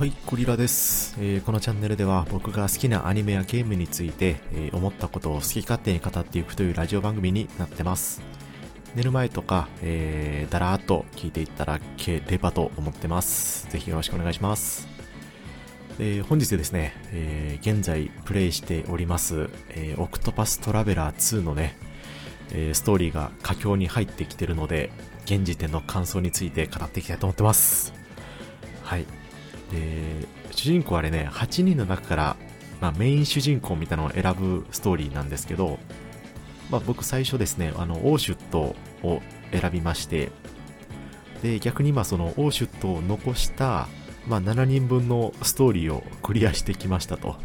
はい、クリラです、えーこのチャンネルでは僕が好きなアニメやゲームについて、えー思ったことを好き勝手に語っていくというラジオ番組になってます。寝る前とか、えーだらーっと聞いていたらければと思ってます。ぜひよろしくお願いします。えー本日ですね、えー現在プレイしております、えーオクトパストラベラー2のね、えストーリーが佳境に入ってきてるので、現時点の感想について語っていきたいと思ってます。はい。で、主人公あれね、8人の中から、まあ、メイン主人公みたいなのを選ぶストーリーなんですけど、まあ、僕最初ですね、あの、オーシュットを選びまして、で、逆に今そのオーシュットを残した、まあ、7人分のストーリーをクリアしてきましたと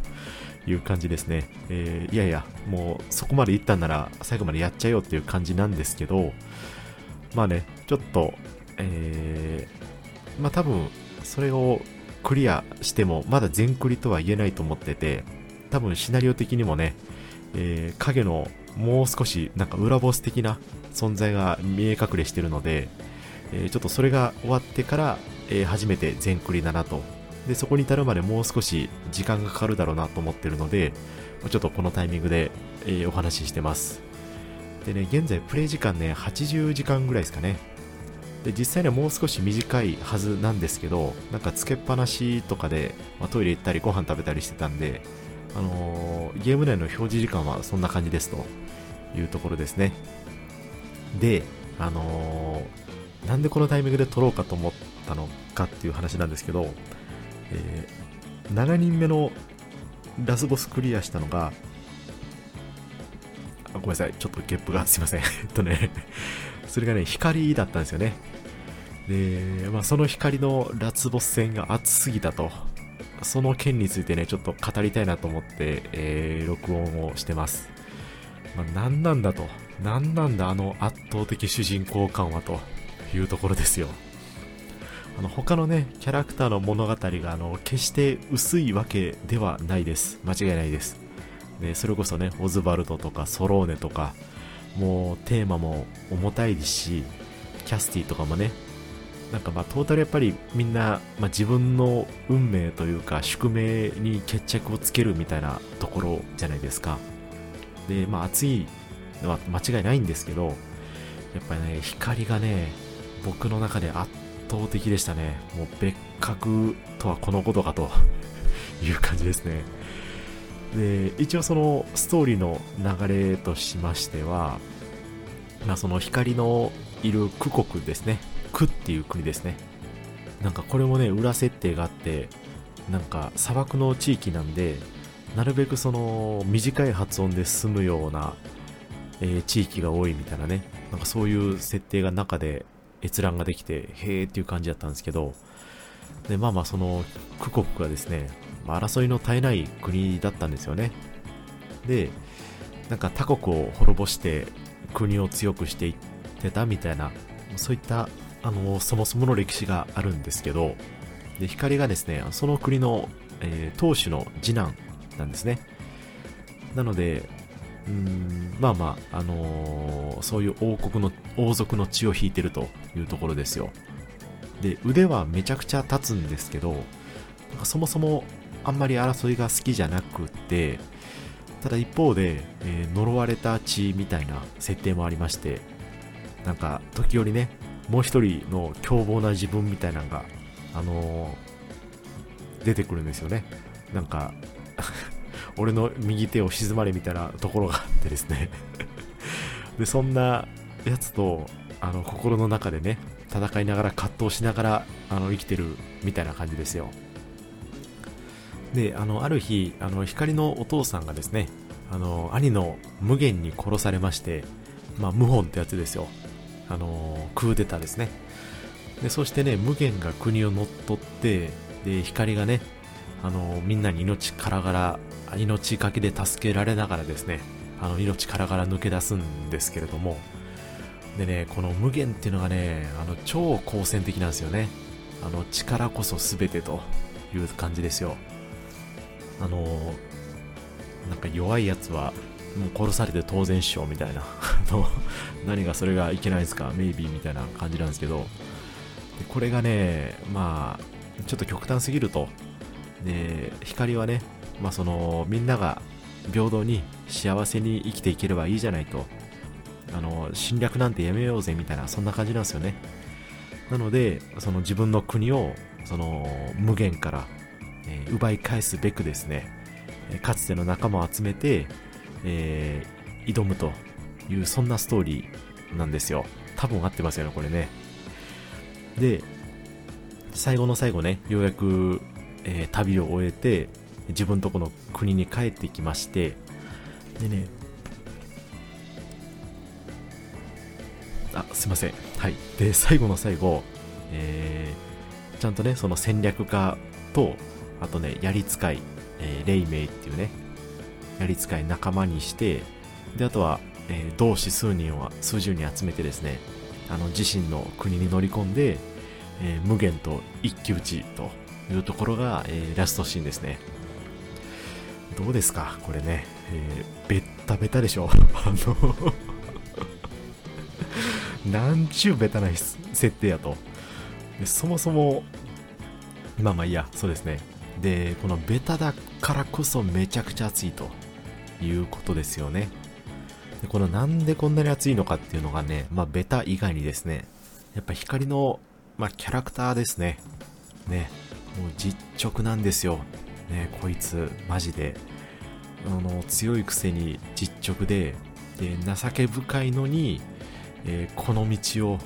いう感じですね。えーいやいや、もうそこまで行ったんなら最後までやっちゃえよっていう感じなんですけど、まあね、ちょっと、えーまあ多分、それをクリアしても、まだ全クリとは言えないと思ってて、多分シナリオ的にもね、えー影のもう少しなんか裏ボス的な存在が見え隠れしてるので、えーちょっとそれが終わってから、えー初めて全クリだなと。で、そこに至るまでもう少し時間がかかるだろうなと思ってるので、ちょっとこのタイミングで、えお話ししてます。でね、現在プレイ時間ね、80時間ぐらいですかね。で、実際にはもう少し短いはずなんですけど、なんかつけっぱなしとかで、まあトイレ行ったりご飯食べたりしてたんで、あのーゲーム内の表示時間はそんな感じですというところですね。で、あのーなんでこのタイミングで撮ろうかと思ったのかっていう話なんですけど、えー7人目のラスボスクリアしたのが、あごめんなさい、ちょっとゲップがすいません。えっとね、それがね、光だったんですよね。で、まあ、その光のラスボス戦が熱すぎたと。その件についてね、ちょっと語りたいなと思って、えー録音をしてます。まあ、何なんだと。何なんだ、あの圧倒的主人公感はというところですよ。あの、他のね、キャラクターの物語が、あの、決して薄いわけではないです。間違いないです。で、それこそね、オズバルドとかソローネとか、もうテーマも重たいですし、キャスティとかもね、なんかまあトータルやっぱりみんな、まあ、自分の運命というか宿命に決着をつけるみたいなところじゃないですか。で、まあ熱いのは間違いないんですけど、やっぱりね、光がね、僕の中で圧倒的でしたね。もう別格とはこのことかと いう感じですね。で、一応そのストーリーの流れとしましては、まあその光のいる区国ですね。区っていう国ですね。なんかこれもね、裏設定があって、なんか砂漠の地域なんで、なるべくその短い発音で済むような、えー地域が多いみたいなね。なんかそういう設定が中で閲覧ができて、へーっていう感じだったんですけど、で、まあまあその区国がですね、まあ争いの絶えない国だったんですよね。で、なんか他国を滅ぼして国を強くしていってたみたいな、そういった、あの、そもそもの歴史があるんですけど、で、光がですね、その国の、えー当主の次男なんですね。なので、うん、まあまあ、あのーそういう王国の、王族の血を引いてるというところですよ。で、腕はめちゃくちゃ立つんですけど、なんかそもそもあんまり争いが好きじゃなくて、ただ一方で、えー呪われた血みたいな設定もありまして、なんか時折ね、もう一人の凶暴な自分みたいなのが、あのー出てくるんですよね。なんか、俺の右手を静まれみたいなところがあってですね。で、そんなやつと、あの、心の中でね、戦いながら葛藤しながら、あの、生きてるみたいな感じですよ。で、あの、ある日、あの、光のお父さんがですね、あの、兄の無限に殺されまして、まあ、謀反ってやつですよ。あの、クーデターですね。で、そしてね、無限が国を乗っ取って、で、光がね、あの、みんなに命からがら、命かけで助けられながらですね、あの、命からがら抜け出すんですけれども、でね、この無限っていうのがね、あの、超好戦的なんですよね。あの、力こそ全てという感じですよ。あの、なんか弱いやつは、もう殺されて当然っしょ、みたいな。何がそれがいけないですか、メイビーみたいな感じなんですけど、でこれがね、まあ、ちょっと極端すぎると。で、光はね、まあその、みんなが平等に幸せに生きていければいいじゃないと。あの、侵略なんてやめようぜみたいな、そんな感じなんですよね。なので、その自分の国を、その、無限から、えー、奪い返すべくですね、かつての仲間を集めて、えー、挑むという、そんなストーリーなんですよ。多分合ってますよね、これね。で、最後の最後ね、ようやく、えー、旅を終えて、自分とこの国に帰ってきまして、でね、あ、すいません。はい。で、最後の最後、えー、ちゃんとね、その戦略家と、あとね、やり使い、えー、レイメイっていうね、やり使い仲間にして、で、あとは、えー、同志数人を、数十人集めてですね、あの、自身の国に乗り込んで、えー、無限と一騎打ちというところが、えー、ラストシーンですね。どうですか？これね、えー、ベッタベタでしょ？あのなんちゅうベタな設定やと。そもそも、まあまあいいや、そうですね。で、このベタだからこそめちゃくちゃ熱いということですよね。でこのなんでこんなに熱いのかっていうのがね、まあベタ以外にですね、やっぱ光の、まあ、キャラクターですね。ね、もう実直なんですよ。ね、こいつ、マジで。あの、強いくせに実直で、で、情け深いのに、えー、この道を、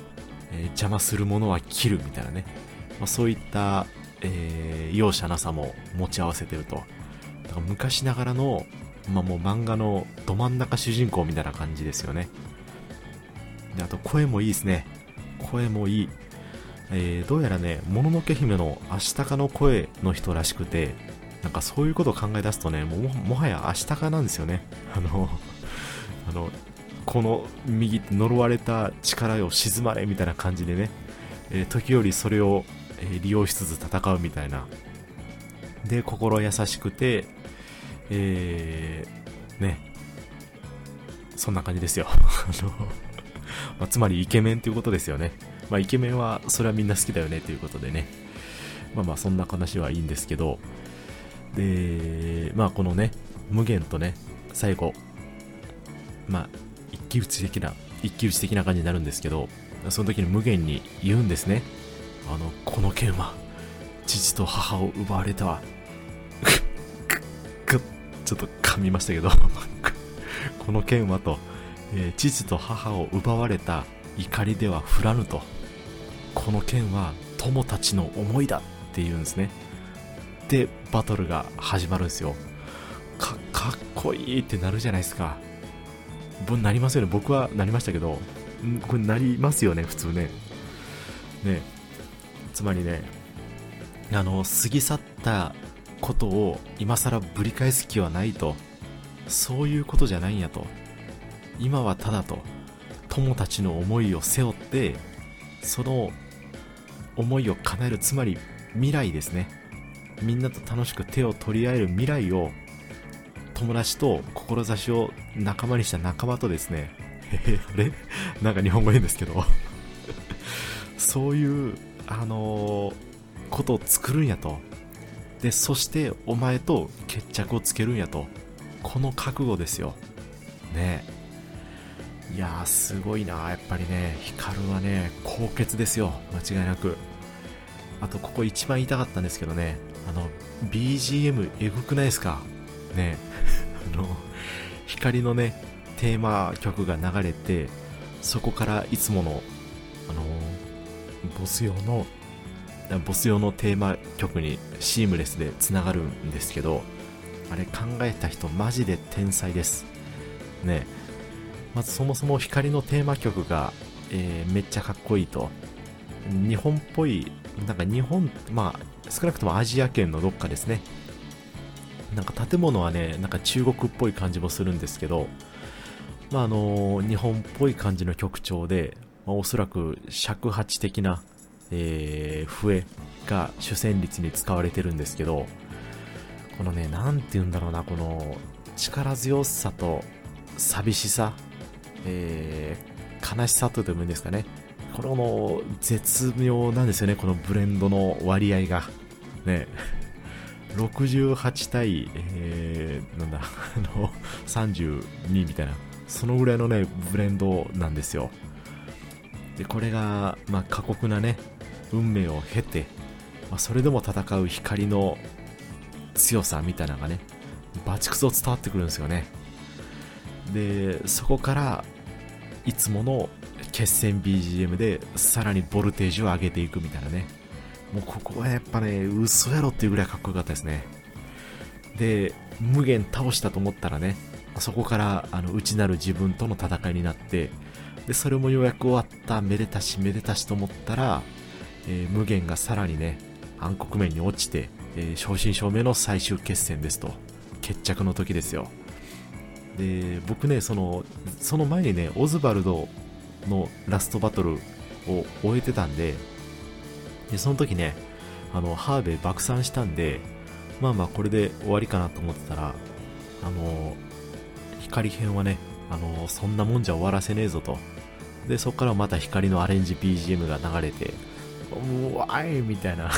えー、邪魔する者は切るみたいなね。まあ、そういった、えー、容赦なさも持ち合わせてると。だから昔ながらの、まあ、もう漫画のど真ん中主人公みたいな感じですよね。で、あと声もいいですね。声もいい。えー、どうやらね、もののけ姫のアシタカの声の人らしくて、なんかそういうことを考え出すとね、ももはやアシタカなんですよね。あの、あの、この右呪われた力を沈まれみたいな感じでね、えー、時折それを、え、利用しつつ戦うみたいな。で、心優しくて、えー、ね、そんな感じですよ。あの、まあ、つまりイケメンということですよね。まあ、イケメンは、それはみんな好きだよねということでね。まあまあ、そんな話はいいんですけど、で、まあ、このね、無限とね、最後、まあ、一騎打ち的な、一騎打ち的な感じになるんですけど、その時に無限に言うんですね。あの、この剣は、父と母を奪われた。ちょっと噛みましたけど この剣はと、えー、父と母を奪われた怒りでは降らぬと。この剣は友たちの思いだって言うんですね。で、バトルが始まるんですよ。か、っこいいってなるじゃないですか。なりますよね。僕はなりましたけど、これなりますよね、普通ね。ね。つまりね、あの、過ぎ去ったことを今更ぶり返す気はないと。そういうことじゃないんやと。今はただと、友たちの思いを背負って、その思いを叶える、つまり未来ですね。みんなと楽しく手を取り合える未来を友達と志を仲間にした仲間とですね、え あれ？なんか日本語変ですけど そういう、あのー、ことを作るんやと。で、そしてお前と決着をつけるんやと。この覚悟ですよ。ねいやー、すごいなやっぱりね、ヒカルはね、高潔ですよ。間違いなく。あと、ここ一番言いたかったんですけどね、あの、BGM エグくないですか？ね。あの、光のね、テーマ曲が流れて、そこからいつもの、あの、ボス用の、ボス用のテーマ曲にシームレスで繋がるんですけど、あれ考えた人マジで天才です。ね。まずそもそも光のテーマ曲が、えー、めっちゃかっこいいと。日本っぽい、なんか日本、まあ少なくともアジア圏のどっかですね。なんか建物はね、なんか中国っぽい感じもするんですけど、まああの、日本っぽい感じの曲調で、まあ、おそらく尺八的な、えー、笛が主旋律に使われてるんですけど、このね、なんて言うんだろうな、この力強さと寂しさ、えー、悲しさとでもいいんですかね。これの絶妙なんですよね、このブレンドの割合が。ね、68対、えー、なんだ、あの、32みたいな、そのぐらいのね、ブレンドなんですよ。で、これが、まあ、過酷なね、運命を経て、まあ、それでも戦う光の強さみたいなのがね、バチクソ伝わってくるんですよね。で、そこから、いつもの決戦 BGM でさらにボルテージを上げていくみたいなね。もうここはやっぱね、嘘やろっていうぐらいかっこよかったですね。で、無限倒したと思ったらね、そこからあの内なる自分との戦いになって、で、それもようやく終わった、めでたしめでたしと思ったら、えー、無限がさらにね、暗黒面に落ちて、えー、正真正銘の最終決戦ですと。決着の時ですよ。で、僕ね、その、その前にね、オズバルドのラストバトルを終えてたんで、でその時ね、あの、ハーベイ爆散したんで、まあまあこれで終わりかなと思ってたら、あの、光編はね、あの、そんなもんじゃ終わらせねえぞと。で、そこからまた光のアレンジ BGM が流れて、うわいみたいな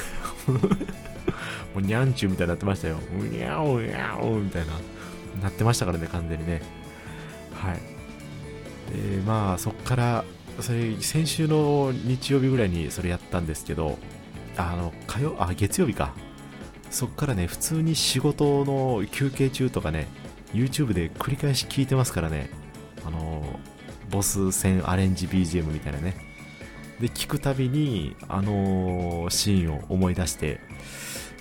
もうにゃんちゅうみたいになってましたよ。うにゃおにゃおみたいな、なってましたからね、完全にね。はい。で、まあ、そっから、それ、先週の日曜日ぐらいにそれやったんですけど、あの、火曜、あ、月曜日か。そっからね、普通に仕事の休憩中とかね、YouTube で繰り返し聞いてますからね、あの、ボス戦アレンジ BGM みたいなね。で、聞くたびに、あのシーンを思い出して、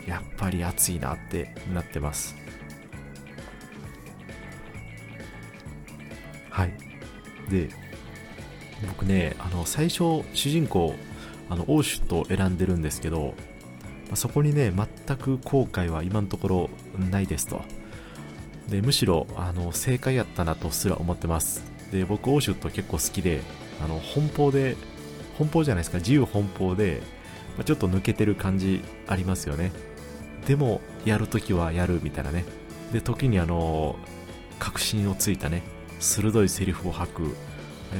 やっぱり熱いなってなってます。はい。で、僕ね、あの、最初、主人公、あの、オーシュと選んでるんですけど、そこにね、全く後悔は今のところないですと。で、むしろ、あの、正解やったなとすら思ってます。で、僕、オーシュット結構好きで、あの、奔放で、奔放じゃないですか、自由奔放で、まちょっと抜けてる感じありますよね。でも、やるときはやるみたいなね。で、時にあの、確信をついたね、鋭いセリフを吐く、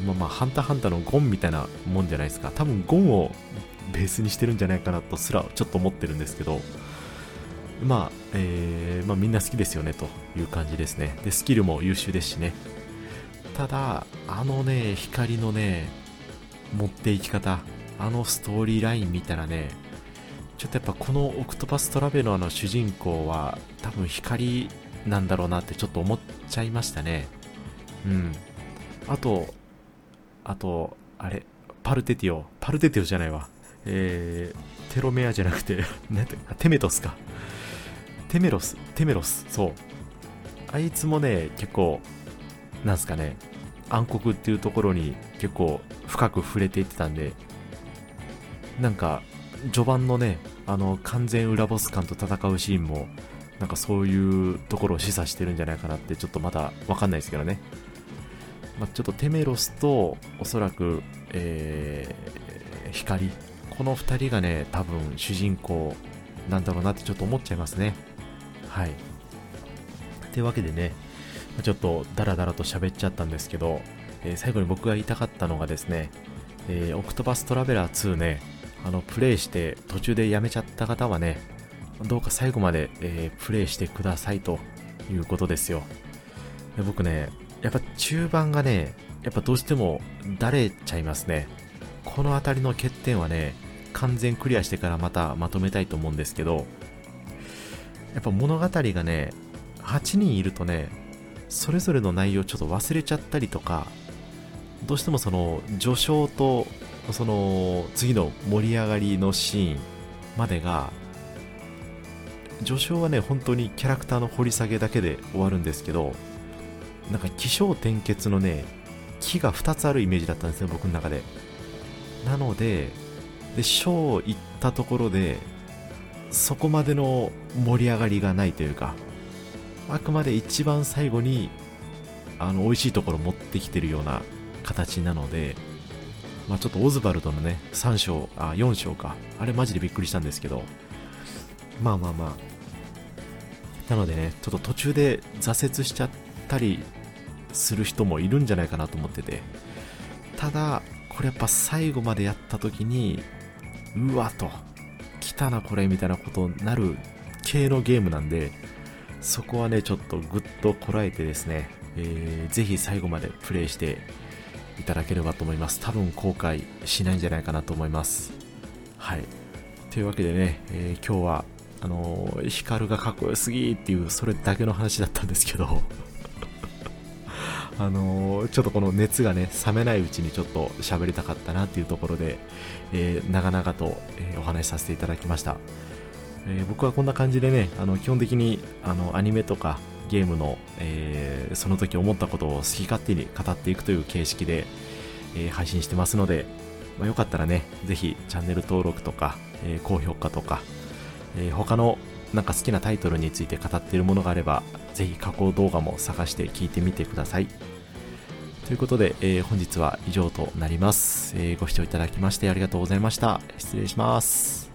まあまあ、ハンターハンターのゴンみたいなもんじゃないですか。多分ゴンをベースにしてるんじゃないかなとすらちょっと思ってるんですけど、まあ、えー、まあみんな好きですよねという感じですね。で、スキルも優秀ですしね。ただ、あのね、光のね、持っていき方、あのストーリーライン見たらね、ちょっとやっぱこのオクトパストラベルの主人公は多分光なんだろうなってちょっと思っちゃいましたね。うん。あと、あと、あれ、パルテティオ、パルテティオじゃないわ。えー、テロメアじゃなくて なんて、テメトスか。テメロス、テメロス、そう。あいつもね、結構、なんすかね、暗黒っていうところに結構深く触れていってたんで、なんか、序盤のね、あの、完全裏ボス感と戦うシーンも、なんかそういうところを示唆してるんじゃないかなって、ちょっとまだわかんないですけどね。まあ、ちょっとテメロスと、おそらく、えー、光、この2人がね、多分主人公なんだろうなってちょっと思っちゃいますね。はい。というわけでね、ちょっとダラダラと喋っちゃったんですけど、えー、最後に僕が言いたかったのがですね、えー、オクトパストラベラー2ね、あの、プレイして途中でやめちゃった方はね、どうか最後まで、えー、プレイしてくださいということですよ。で僕ね、やっぱ中盤がね、やっぱどうしてもだれちゃいますね。この辺りの欠点はね、完全クリアしてからまたまとめたいと思うんですけど、やっぱ物語がね、8人いるとね、それぞれの内容ちょっと忘れちゃったりとか、どうしてもその序章とその次の盛り上がりのシーンまでが序章はね本当にキャラクターの掘り下げだけで終わるんですけどなんか起承転結のね木が2つあるイメージだったんですね僕の中で。なのでで章行ったところでそこまでの盛り上がりがないというかあくまで一番最後にあの美味しいところ持ってきてるような形なのでまあ、ちょっとオズバルドのね、3章、あ、4章か。あれマジでびっくりしたんですけど、まあまあまあ。なのでね、ちょっと途中で挫折しちゃったりする人もいるんじゃないかなと思ってて。ただ、これやっぱ最後までやった時に、うわと、来たなこれみたいなことになる系のゲームなんで、そこはね、ちょっとぐっとこらえてですね、えー、ぜひ最後までプレイしていただければと思います。多分後悔しないんじゃないかなと思います。はい。というわけでね、えー、今日は、あのー、ヒカルがかっこよすぎっていう、それだけの話だったんですけど あのー、ちょっとこの熱がね、冷めないうちにちょっと喋りたかったなっていうところで、えー、長々と、え、お話しさせていただきました。え僕はこんな感じでね、あの基本的にあのアニメとかゲームの、えその時思ったことを好き勝手に語っていくという形式で、え配信してますので、まあ、よかったらね、ぜひチャンネル登録とか、え高評価とか、え他のなんか好きなタイトルについて語っているものがあれば、ぜひ加工動画も探して聞いてみてください。ということで、えー、本日は以上となります、えー、ご視聴いただきましてありがとうございました。失礼します。